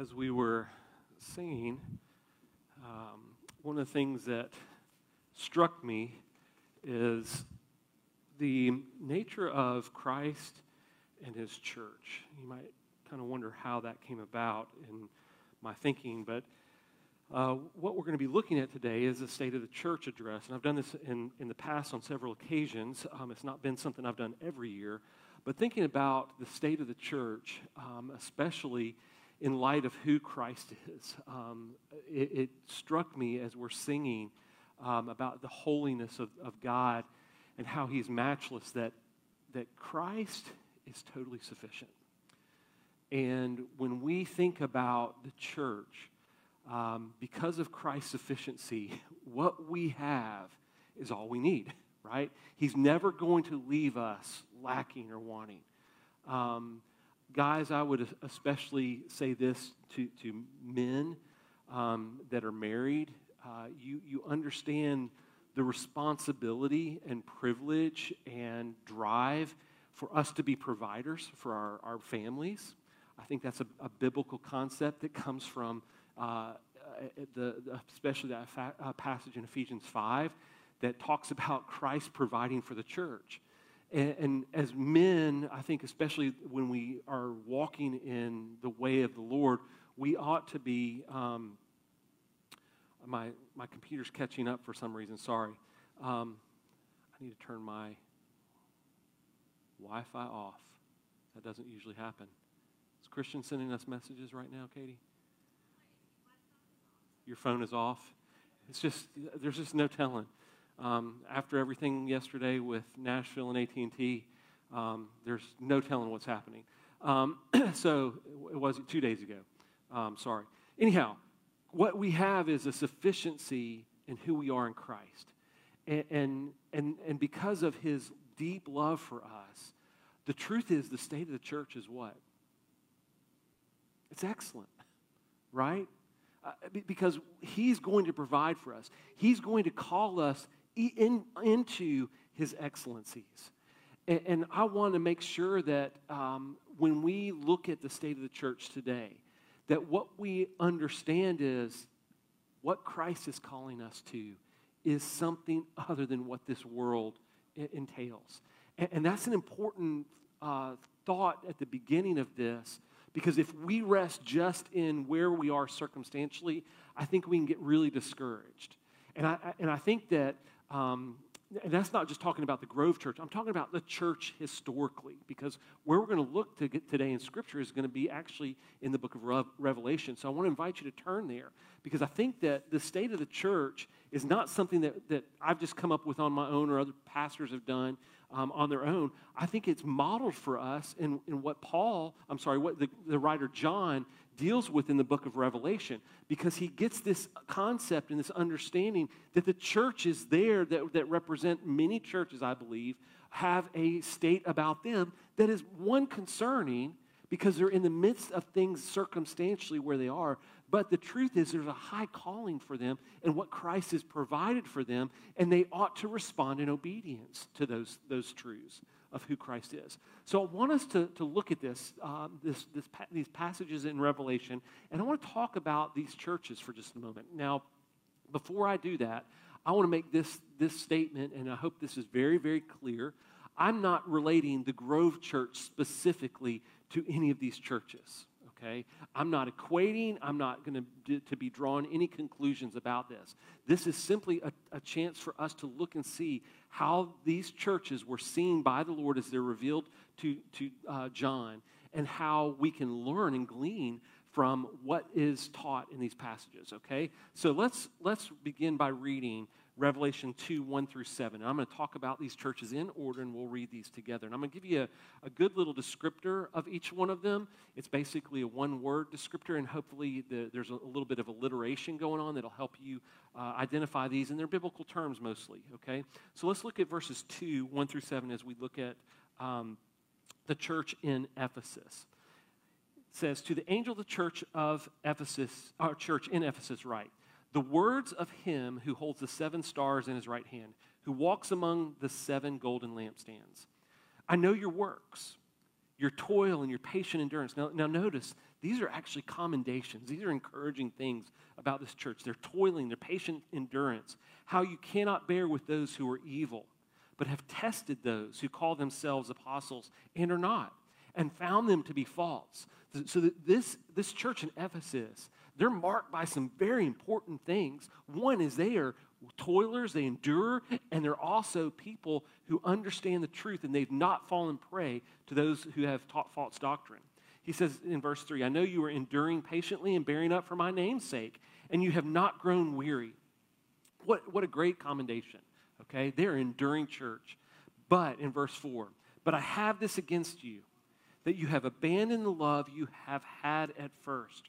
as we were singing, um, one of the things that struck me is the nature of Christ and his church. You might kind of wonder how that came about in my thinking, but uh, what we're going to be looking at today is the State of the Church address. And I've done this in, in the past on several occasions. Um, it's not been something I've done every year. But thinking about the state of the church, um, especially in light of who Christ is. Um, it, it, struck me as we're singing um, about the holiness of, of God and how he's matchless, that, that Christ is totally sufficient. And when we think about the church, um, because of Christ's sufficiency, what we have is all we need, right? He's never going to leave us lacking or wanting. Um, guys, I would especially say this to, to men um, that are married. Uh, you, you understand the responsibility and privilege and drive for us to be providers for our, our families. I think that's a, a biblical concept that comes from uh, the, the, especially that fa- uh, passage in Ephesians 5 that talks about Christ providing for the church. And, and, as men, I think, especially when we are walking in the way of the Lord, we ought to be. Um, my, my computer's catching up for some reason, sorry. Um, I need to turn my Wi Fi off. That doesn't usually happen. Is Christian sending us messages right now, Katie? Your phone is off. It's just, there's just no telling. Um, after everything yesterday with Nashville and AT&T, um, there's no telling what's happening. Um, so it was two days ago. Um, sorry. Anyhow, what we have is a sufficiency in who we are in Christ. And, and, and, and because of his deep love for us, the truth is the state of the church is what? It's excellent, right? Uh, because he's going to provide for us. He's going to call us in, into his excellencies. And, and, I want to make sure that um, when we look at the state of the church today, that what we understand is what Christ is calling us to is something other than what this world entails. And, and that's an important uh, thought at the beginning of this because if we rest just in where we are circumstantially, I think we can get really discouraged. And I, and I think that um, and that's not just talking about the Grove Church. I'm talking about the church historically, because where we're going to look to today in Scripture is going to be actually in the book of Revelation. So I want to invite you to turn there, because I think that the state of the church is not something that, that I've just come up with on my own or other pastors have done um, on their own. I think it's modeled for us in, in what Paul, I'm sorry, what the, the writer John deals with in the book of Revelation because he gets this concept and this understanding that the churches there that, that represent many churches, I believe, have a state about them that is one concerning because they're in the midst of things circumstantially where they are. But the truth is, there's a high calling for them and what Christ has provided for them, and they ought to respond in obedience to those, those truths of who Christ is. So I want us to, to look at this, um, this, this these passages in Revelation, and I want to talk about these churches for just a moment. Now, before I do that, I want to make this, this statement, and I hope this is very, very clear. I'm not relating the Grove Church specifically to any of these churches okay? I'm not equating, I'm not going to, to be drawn any conclusions about this. This is simply a, a chance for us to look and see how these churches were seen by the Lord as they're revealed to, to uh, John and how we can learn and glean from what is taught in these passages, okay? So let's, let's begin by reading Revelation 2, 1 through 7. And I'm going to talk about these churches in order and we'll read these together. And I'm going to give you a, a good little descriptor of each one of them. It's basically a one word descriptor, and hopefully the, there's a, a, little bit of alliteration going on that'll help you uh, identify these. And they're biblical terms mostly, okay? So let's look at verses 2, 1 through 7 as we look at um, the church in Ephesus. It says, To the angel of the church of Ephesus, our church in Ephesus, write, the words of him who holds the seven stars in his right hand, who walks among the seven golden lampstands. I know your works, your toil, and your patient endurance. Now, now notice these are actually commendations. These are encouraging things about this church. They're toiling, their patient endurance, how you cannot bear with those who are evil, but have tested those who call themselves apostles and are not, and found them to be false. So that this, this church in Ephesus, they're marked by some very important things. One is they are toilers, they endure, and they're also people who understand the truth and they've not fallen prey to those who have taught false doctrine. He says in verse 3 I know you are enduring patiently and bearing up for my name's sake, and you have not grown weary. What, what a great commendation, okay? They're enduring church. But in verse 4, but I have this against you, that you have abandoned the love you have had at first.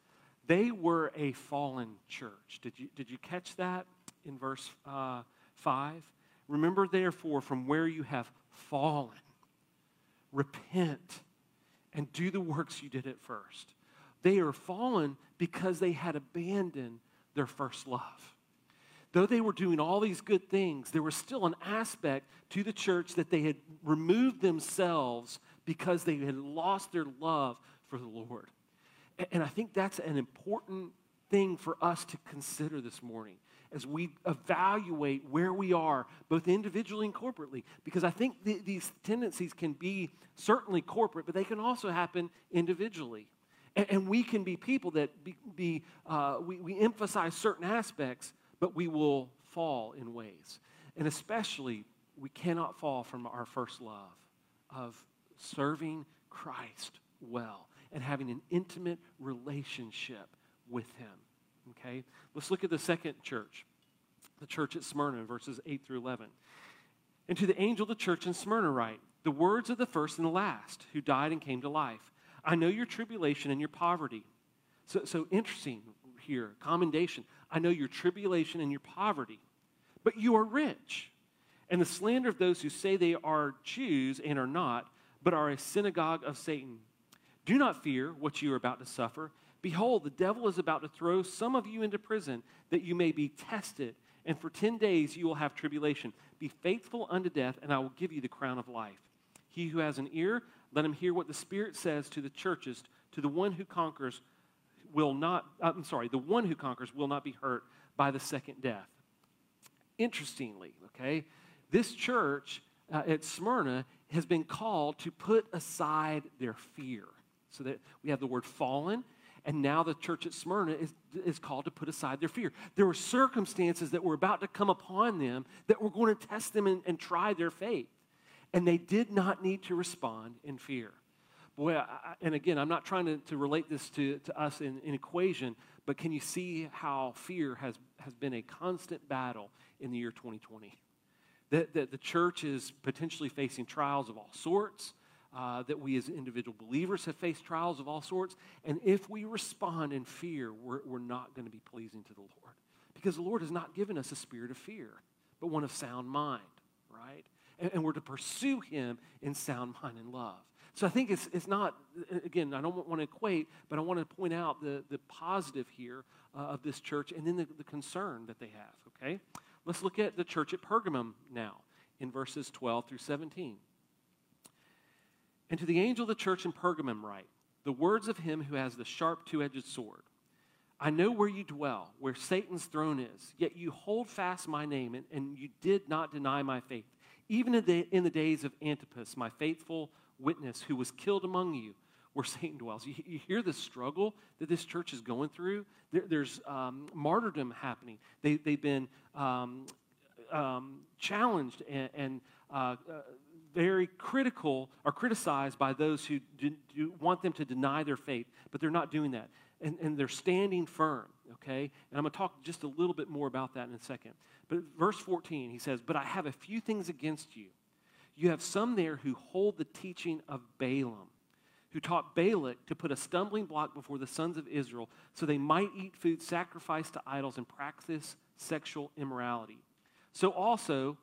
they were a fallen church. Did you, did you catch that in verse uh, 5? Remember, therefore, from where you have fallen, repent and do the works you did at first. They are fallen because they had abandoned their first love. Though they were doing all these good things, there was still an aspect to the church that they had removed themselves because they had lost their love for the Lord. And I think that's an important thing for us to consider this morning as we evaluate where we are, both individually and corporately. Because I think th- these tendencies can be certainly corporate, but they can also happen individually. And, and we can be people that be, be uh, we, we emphasize certain aspects, but we will fall in ways. And especially, we cannot fall from our first love of serving Christ well and having an intimate relationship with Him. Okay? Let's look at the second church, the church at Smyrna, verses 8 through 11. And to the angel of the church in Smyrna write, the words of the first and the last who died and came to life. I know your tribulation and your poverty. So, so interesting here, commendation. I know your tribulation and your poverty, but you are rich. And the slander of those who say they are Jews and are not, but are a synagogue of Satan. Do not fear what you are about to suffer. Behold, the devil is about to throw some of you into prison that you may be tested, and for 10 days you will have tribulation. Be faithful unto death, and I will give you the crown of life. He who has an ear, let him hear what the Spirit says to the churches. To the one who conquers will not, uh, I'm sorry, the one who conquers will not be hurt by the second death. Interestingly, okay, this church uh, at Smyrna has been called to put aside their fear. So that we have the word fallen and now the church at Smyrna is, is called to put aside their fear. There were circumstances that were about to come upon them that were going to test them and, and try their faith. And they did not need to respond in fear. Boy, I, and again, I'm not trying to, to relate this to, to us in, in equation, but can you see how fear has, has been a constant battle in the year 2020? That, that the church is potentially facing trials of all sorts uh, that we as individual believers have faced trials of all sorts. And if we respond in fear, we're, we're not going to be pleasing to the Lord. Because the Lord has not given us a spirit of fear, but one of sound mind, right? And, and we're to pursue Him in sound mind and love. So I think it's, it's not, again, I don't want to equate, but I want to point out the, the positive here uh, of this church and then the, the concern that they have, okay? Let's look at the church at Pergamum now in verses 12 through 17. And to the angel of the church in Pergamum write, the words of him who has the sharp two edged sword. I know where you dwell, where Satan's throne is, yet you hold fast my name, and, and you did not deny my faith, even in the, in the days of Antipas, my faithful witness, who was killed among you, where Satan dwells. You, you hear the struggle that this church is going through? There, there's um, martyrdom happening. They, they've been um, um, challenged and, and uh, uh, very critical or criticized by those who do, do want them to deny their faith, but they're not doing that. And, and they're standing firm, okay? And I'm going to talk just a little bit more about that in a second. But verse 14, he says, But I have a few things against you. You have some there who hold the teaching of Balaam, who taught Balak to put a stumbling block before the sons of Israel so they might eat food sacrificed to idols and practice sexual immorality. So also,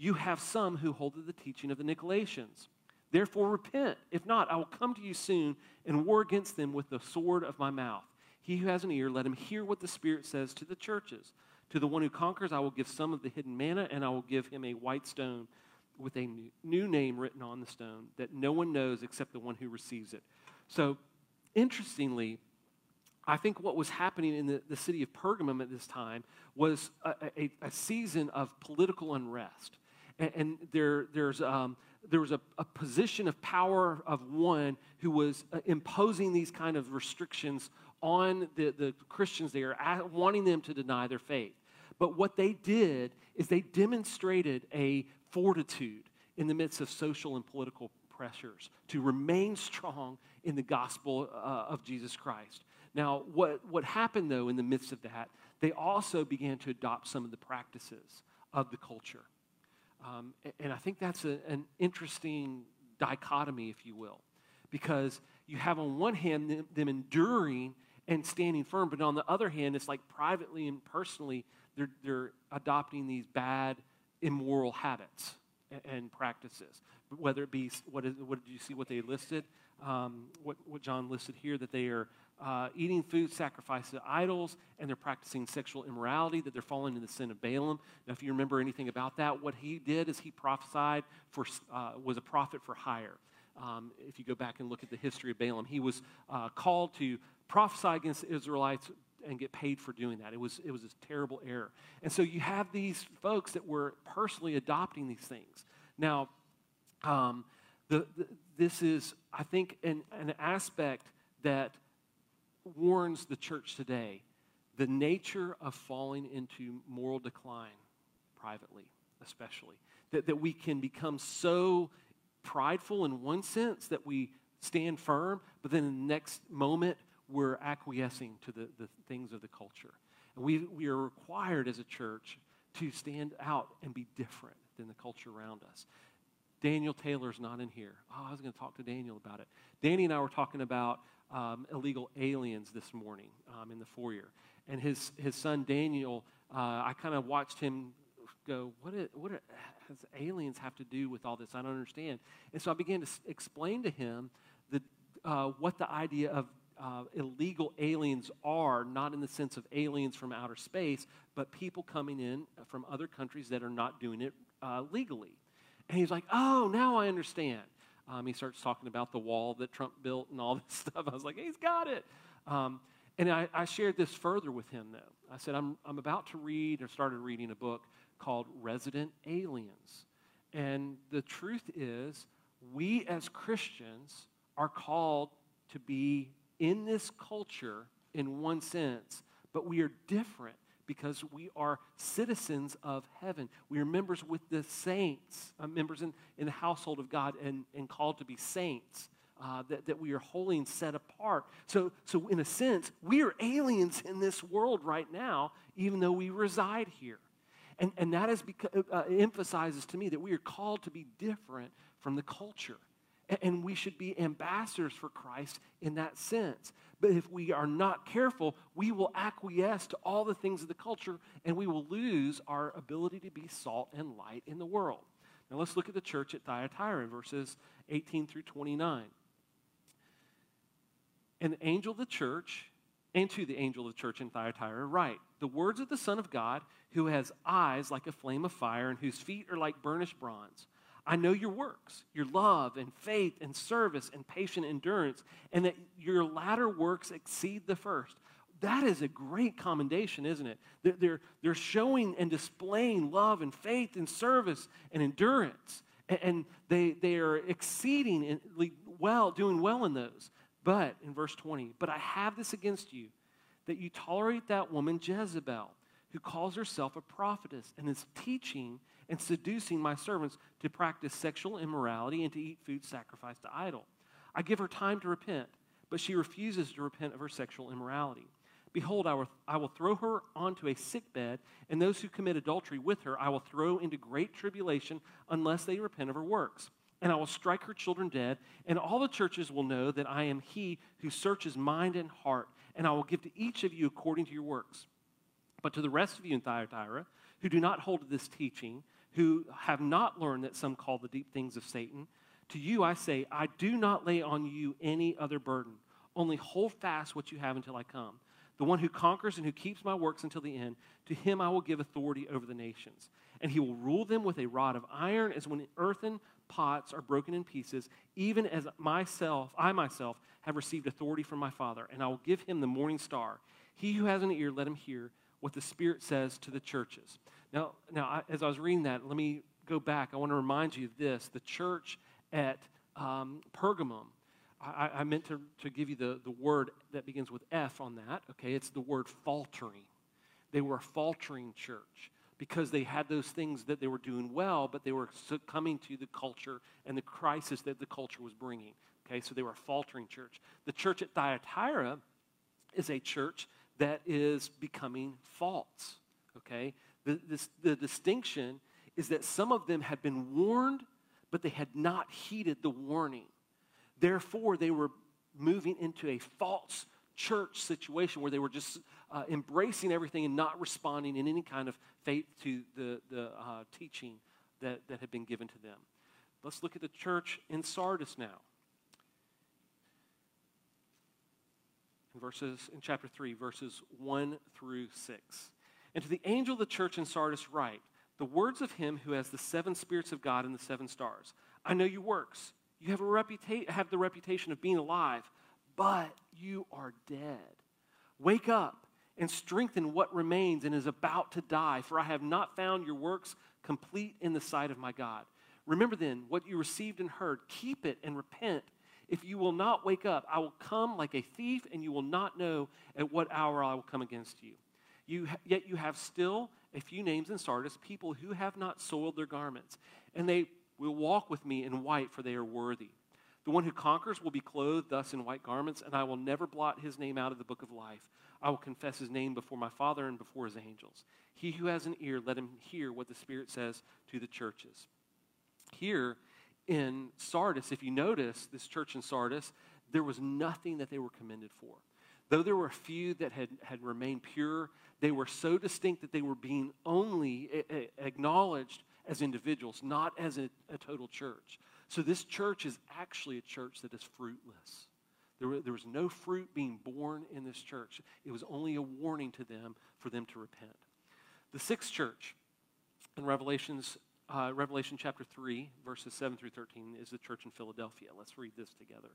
you have some who hold to the teaching of the Nicolaitans. Therefore, repent. If not, I will come to you soon and war against them with the sword of my mouth. He who has an ear, let him hear what the Spirit says to the churches. To the one who conquers, I will give some of the hidden manna, and I will give him a white stone with a new name written on the stone that no one knows except the one who receives it. So, interestingly, I think what was happening in the, the city of Pergamum at this time was a, a, a season of political unrest. And, and there, there's, um, there was a, a, position of power of one who was uh, imposing these kind of restrictions on the, the Christians there, wanting them to deny their faith. But what they did is they demonstrated a fortitude in the midst of social and political pressures to remain strong in the gospel uh, of Jesus Christ. Now, what, what happened though in the midst of that, they also began to adopt some of the practices of the culture. Um, and I think that's a, an interesting dichotomy, if you will, because you have on one hand them, them enduring and standing firm, but on the other hand, it's like privately and personally, they're, they're adopting these bad immoral habits and, practices. Whether it be, what, is, what did you see what they listed? Um, what, what John listed here, that they are uh, eating food sacrificed to idols, and they're practicing sexual immorality, that they're falling into the sin of Balaam. Now, if you remember anything about that, what he did is he prophesied for, uh, was a prophet for hire. Um, if you go back and look at the history of Balaam, he was uh, called to prophesy against the Israelites and get paid for doing that. It was, it was a terrible error. And so you have these folks that were personally adopting these things. Now, um, the, the, this is, I think, an, an aspect that warns the church today the nature of falling into moral decline, privately, especially. That, that we can become so prideful in one sense that we stand firm, but then in the next moment, we're acquiescing to the, the things of the culture. And we, we are required as a church to stand out and be different than the culture around us. Daniel Taylor's not in here. Oh, I was going to talk to Daniel about it. Danny and I were talking about um, illegal aliens this morning um, in the foyer. And his, his son Daniel, uh, I kind of watched him go, what, is, what are, does aliens have to do with all this? I don't understand. And so I began to s- explain to him the, uh, what the idea of uh, illegal aliens are, not in the sense of aliens from outer space, but people coming in from other countries that are not doing it uh, legally. And he's like, oh, now I understand. Um, he starts talking about the wall that Trump built and all this stuff. I was like, he's got it. Um, and I, I, shared this further with him, though. I said, I'm, I'm about to read or started reading a book called Resident Aliens. And the truth is, we as Christians are called to be in this culture in one sense, but we are different because we are citizens of heaven. We are members with the saints, uh, members in, in the household of God, and, and called to be saints. Uh, that, that we are holy and set apart. So, so, in a sense, we are aliens in this world right now, even though we reside here. And, and that is because, uh, emphasizes to me that we are called to be different from the culture. And we should be ambassadors for Christ in that sense. But if we are not careful, we will acquiesce to all the things of the culture and we will lose our ability to be salt and light in the world. Now let's look at the church at Thyatira in verses 18 through 29. And the angel of the church, and to the angel of the church in Thyatira, write The words of the Son of God, who has eyes like a flame of fire and whose feet are like burnished bronze. I know your works, your love and faith and service and patient endurance, and that your latter works exceed the first. That is a great commendation, isn't it? They're, they're showing and displaying love and faith and service and endurance. And they, they are exceeding well, doing well in those. But, in verse 20, but I have this against you, that you tolerate that woman Jezebel, who calls herself a prophetess and is teaching and seducing my servants to practice sexual immorality and to eat food sacrificed to idol. I give her time to repent, but she refuses to repent of her sexual immorality. Behold, I will, I will throw her onto a sick bed, and those who commit adultery with her I will throw into great tribulation unless they repent of her works. and I will strike her children dead, and all the churches will know that I am he who searches mind and heart, and I will give to each of you according to your works. But to the rest of you in Thyatira, who do not hold to this teaching, who have not learned that some call the deep things of Satan, to you I say, I do not lay on you any other burden. Only hold fast what you have until I come. The one who conquers and who keeps my works until the end, to him I will give authority over the nations. And he will rule them with a rod of iron, as when earthen pots are broken in pieces, even as myself, I myself, have received authority from my Father. And I will give him the morning star. He who has an ear, let him hear what the Spirit says to the churches. Now, now I, as I was reading that, let me go back. I want to remind you of this. The church at um, Pergamum, I, I, meant to, to give you the, the word that begins with F on that. Okay, it's the word faltering. They were a faltering church because they had those things that they were doing well, but they were succumbing to the culture and the crisis that the culture was bringing. Okay, so they were a faltering church. The church at Thyatira is a church that is becoming false. Okay, the, this, the distinction is that some of them had been warned, but they had not heeded the warning. Therefore, they were moving into a false church situation where they were just uh, embracing everything and not responding in any kind of faith to the, the uh, teaching that, that had been given to them. Let's look at the church in Sardis now. Verses in chapter 3, verses 1 through 6. And to the angel of the church in Sardis write, the words of him who has the seven spirits of God and the seven stars. I know your works. You have, a reputa- have the reputation of being alive, but you are dead. Wake up and strengthen what remains and is about to die, for I have not found your works complete in the sight of my God. Remember then what you received and heard, keep it and repent. If you will not wake up, I will come like a thief, and you will not know at what hour I will come against you. You yet you have still a few names in Sardis, people who have not soiled their garments, and they will walk with me in white, for they are worthy. The one who conquers will be clothed thus in white garments, and I will never blot his name out of the book of life. I will confess his name before my Father and before his angels. He who has an ear, let him hear what the Spirit says to the churches. Here in Sardis, if you notice, this church in Sardis, there was nothing that they were commended for. Though there were a few that had, had remained pure, they were so distinct that they were being only acknowledged as individuals, not as a, a total church. So this church is actually a church that is fruitless. There, were, there was no fruit being born in this church. It was only a warning to them for them to repent. The sixth church in Revelations, uh, Revelation chapter 3, verses 7 through 13, is the church in Philadelphia. Let's read this together.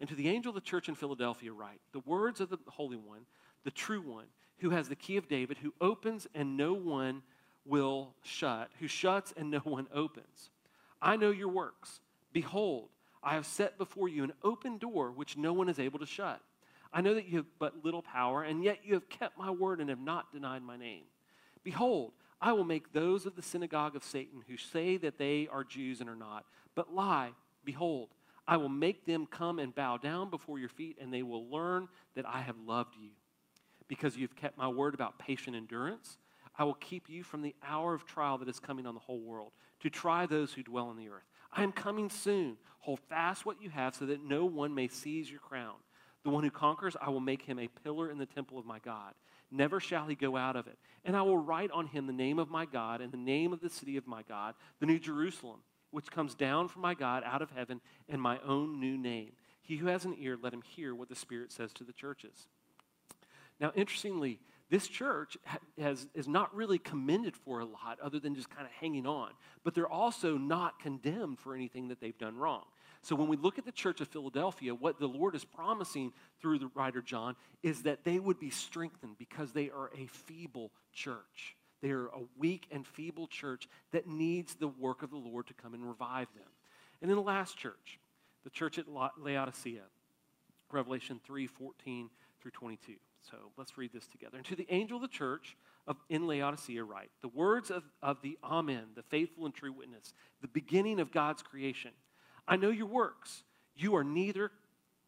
And to the angel of the church in Philadelphia, write the words of the Holy One, the true one, who has the key of David, who opens and no one will shut, who shuts and no one opens. I know your works. Behold, I have set before you an open door which no one is able to shut. I know that you have but little power, and yet you have kept my word and have not denied my name. Behold, I will make those of the synagogue of Satan who say that they are Jews and are not, but lie. Behold, I will make them come and bow down before your feet, and they will learn that I have loved you. Because you've kept my word about patient endurance, I will keep you from the hour of trial that is coming on the whole world, to try those who dwell on the earth. I am coming soon. Hold fast what you have so that no one may seize your crown. The one who conquers, I will make him a pillar in the temple of my God. Never shall he go out of it. And I will write on him the name of my God and the name of the city of my God, the new Jerusalem, which comes down from my God out of heaven, and my own new name. He who has an ear, let him hear what the Spirit says to the churches. Now, interestingly, this church has, is not really commended for a lot other than just kind of hanging on, but they're also not condemned for anything that they've done wrong. So when we look at the church of Philadelphia, what the Lord is promising through the writer John is that they would be strengthened because they are a feeble church. They are a weak and feeble church that needs the work of the Lord to come and revive them. And then the last church, the church at Laodicea, Revelation 3 14 through 22. So let's read this together. And to the angel of the church of, in Laodicea, write the words of, of the Amen, the faithful and true witness, the beginning of God's creation. I know your works. You are neither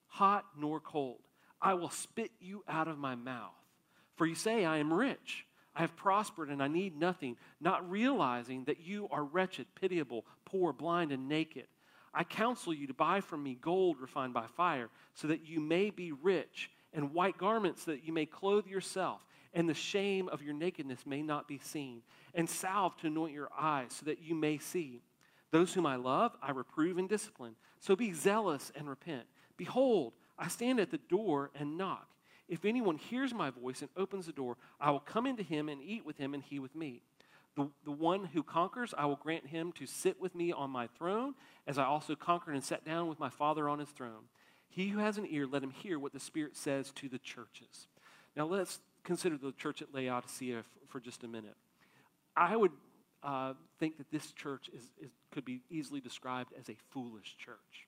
hot nor cold. I will spit you out of my mouth. For you say, I am rich. I have prospered and I need nothing, not realizing that you are wretched, pitiable, poor, blind, and naked. I counsel you to buy from me gold refined by fire, so that you may be rich, and white garments, so that you may clothe yourself, and the shame of your nakedness may not be seen, and salve to anoint your eyes, so that you may see. Those whom I love, I reprove and discipline. So be zealous and repent. Behold, I stand at the door and knock. If anyone hears my voice and opens the door, I will come into him and eat with him, and he with me. The, the one who conquers, I will grant him to sit with me on my throne, as I also conquered and sat down with my Father on his throne. He who has an ear, let him hear what the Spirit says to the churches. Now let's consider the church at Laodicea for just a minute. I would uh, think that this church is, is, could be easily described as a foolish church.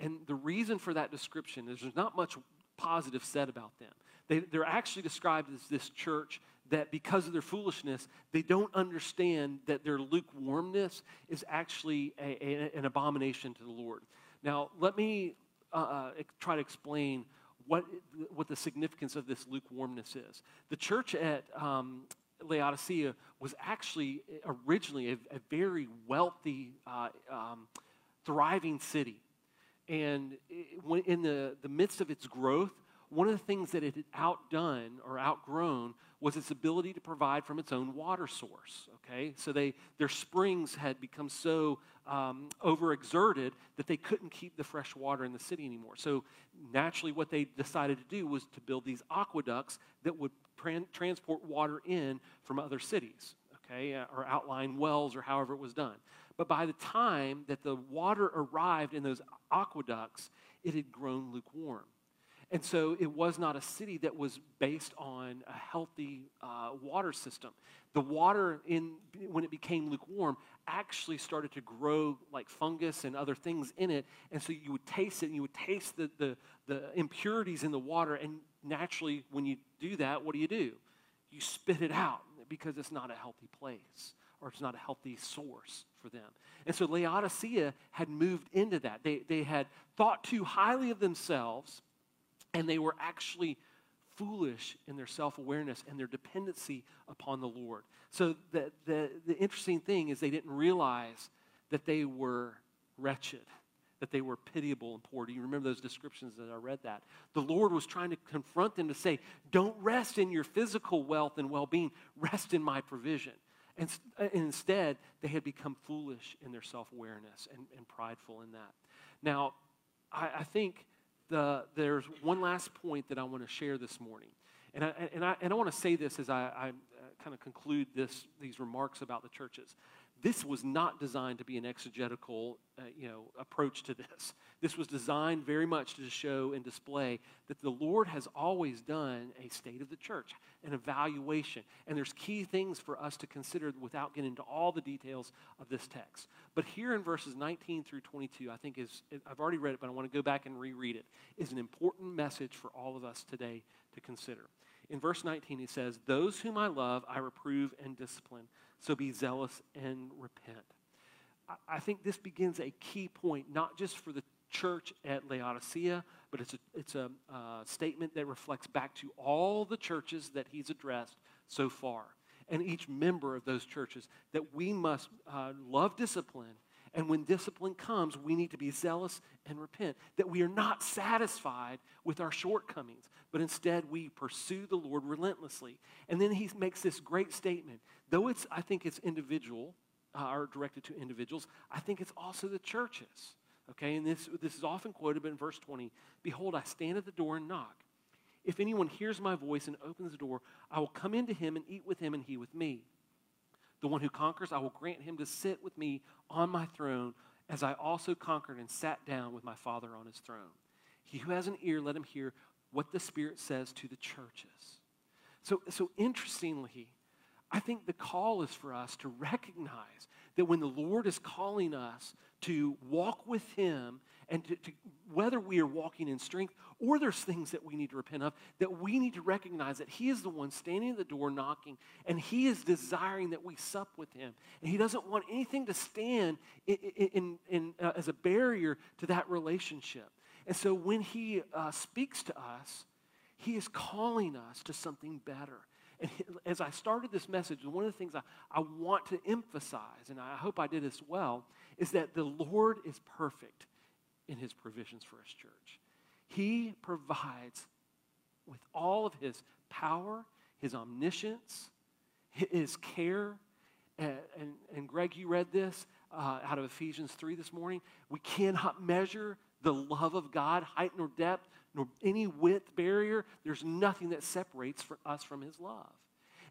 And the reason for that description is there's not much positive said about them. They, they're actually described as this church that because of their foolishness, they don't understand that their lukewarmness is actually a, a, an abomination to the Lord. Now, let me uh, uh, try to explain what, what the significance of this lukewarmness is. The church at um, Laodicea was actually originally a, a very wealthy, uh, um, thriving city. And in the, the midst of its growth, one of the things that it had outdone or outgrown was its ability to provide from its own water source. Okay, so they their springs had become so um, overexerted that they couldn't keep the fresh water in the city anymore. So naturally, what they decided to do was to build these aqueducts that would tran- transport water in from other cities. Okay, or outline wells or however it was done. But by the time that the water arrived in those aqueducts, it had grown lukewarm. And so it was not a city that was based on a healthy uh, water system. The water, in, when it became lukewarm, actually started to grow like fungus and other things in it. And so you would taste it, and you would taste the, the, the impurities in the water. And naturally, when you do that, what do you do? You spit it out because it's not a healthy place or it's not a healthy source for them. And so Laodicea had moved into that. They, they had thought too highly of themselves and they were actually foolish in their self awareness and their dependency upon the Lord. So, the, the, the interesting thing is they didn't realize that they were wretched, that they were pitiable and poor. Do you remember those descriptions that I read that? The Lord was trying to confront them to say, Don't rest in your physical wealth and well being, rest in my provision. And, and instead, they had become foolish in their self awareness and, and prideful in that. Now, I, I think the, there's one last point that I want to share this morning. And I, and I, and I want to say this as I, I uh, kind of conclude this, these remarks about the churches. This was not designed to be an exegetical uh, you know, approach to this. This was designed very much to show and display that the Lord has always done a state of the church, an evaluation. And there's key things for us to consider without getting into all the details of this text. But here in verses 19 through 22, I think is, I've already read it, but I want to go back and reread it, is an important message for all of us today to consider. In verse 19, he says, Those whom I love, I reprove and discipline. So be zealous and repent. I think this begins a key point, not just for the church at Laodicea, but it's a, it's a uh, statement that reflects back to all the churches that he's addressed so far and each member of those churches that we must uh, love discipline. And when discipline comes, we need to be zealous and repent. That we are not satisfied with our shortcomings, but instead we pursue the Lord relentlessly. And then he makes this great statement. Though it's, I think it's individual, uh, or directed to individuals, I think it's also the churches. Okay, and this, this is often quoted, but in verse 20, Behold, I stand at the door and knock. If anyone hears my voice and opens the door, I will come into him and eat with him and he with me. The one who conquers, I will grant him to sit with me on my throne, as I also conquered and sat down with my Father on his throne. He who has an ear, let him hear what the Spirit says to the churches. So, so interestingly, I think the call is for us to recognize that when the Lord is calling us to walk with Him and to, to, whether we are walking in strength or there's things that we need to repent of, that we need to recognize that He is the one standing at the door knocking and He is desiring that we sup with Him. And He doesn't want anything to stand in, in, in uh, as a barrier to that relationship. And so when He uh, speaks to us, He is calling us to something better. And as I started this message, one of the things I, I want to emphasize, and I hope I did this well, is that the Lord is perfect in his provisions for his church. He provides with all of his power, his omniscience, his care. And, and, and Greg, you read this uh, out of Ephesians 3 this morning. We cannot measure the love of God, height nor depth, nor any width barrier. There's nothing that separates us from his love.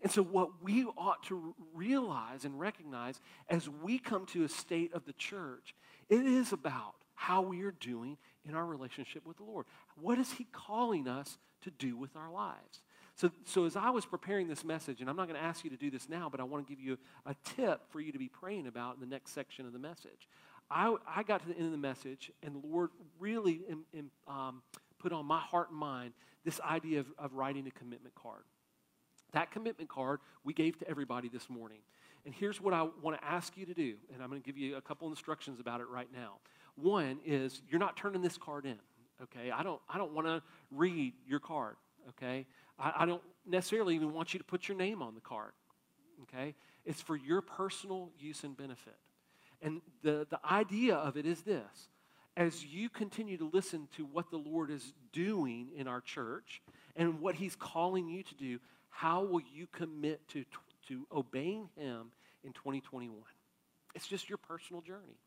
And so, what we ought to realize and recognize as we come to a state of the church, it is about how we are doing in our relationship with the Lord. What is He calling us to do with our lives? So, so as I was preparing this message, and I'm not going to ask you to do this now, but I want to give you a tip for you to be praying about in the next section of the message. I, I got to the end of the message, and the Lord really um, put on my heart and mind this idea of, of writing a commitment card. That commitment card we gave to everybody this morning. And here's what I want to ask you to do, and I'm going to give you a couple instructions about it right now. One is you're not turning this card in, okay? I don't, I don't want to read your card, okay? I, I don't necessarily even want you to put your name on the card, okay? It's for your personal use and benefit. And the, the idea of it is this as you continue to listen to what the Lord is doing in our church and what He's calling you to do, how will you commit to, to obeying Him in 2021? It's just your personal journey.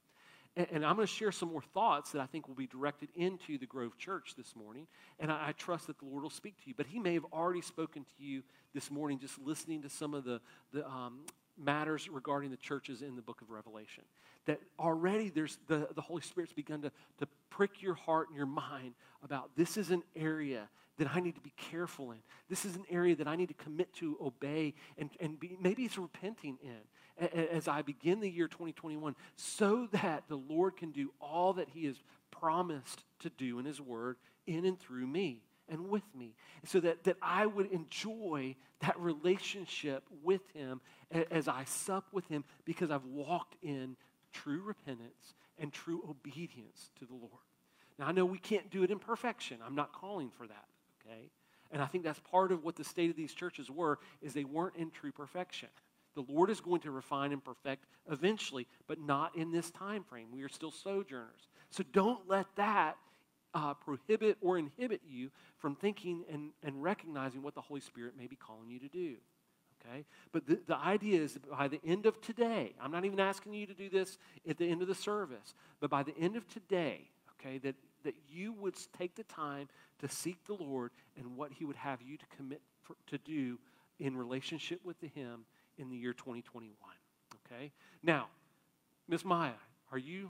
And, I'm going to share some more thoughts that I think will be directed into the Grove Church this morning. And I, I, trust that the Lord will speak to you. But He may have already spoken to you this morning just listening to some of the, the um, matters regarding the churches in the book of Revelation. That already there's the, the Holy Spirit's begun to, to prick your heart and your mind about this is an area that I need to be careful in. This is an area that I need to commit to obey and, and be, maybe it's repenting in as I begin the year 2021 so that the Lord can do all that He has promised to do in His Word in and through me and with me so that, that I would enjoy that relationship with Him as I sup with Him because I've walked in true repentance and true obedience to the Lord. Now, I know we can't do it in perfection. I'm not calling for that okay? And I think that's part of what the state of these churches were, is they weren't in true perfection. The Lord is going to refine and perfect eventually, but not in this time frame. We are still sojourners. So don't let that uh, prohibit or inhibit you from thinking and, and recognizing what the Holy Spirit may be calling you to do. Okay? But the, the idea is by the end of today, I'm not even asking you to do this at the end of the service, but by the end of today, okay, that that you would take the time to seek the Lord and what He would have you to commit for, to do in relationship with Him in the year 2021. Okay? Now, Miss Maya, are you